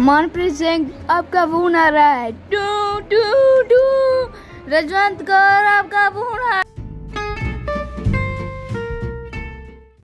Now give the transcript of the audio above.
मनप्रीत सिंह आपका फ़ोन आ रहा है। Two two two. Rajwant Kaur आपका फ़ोन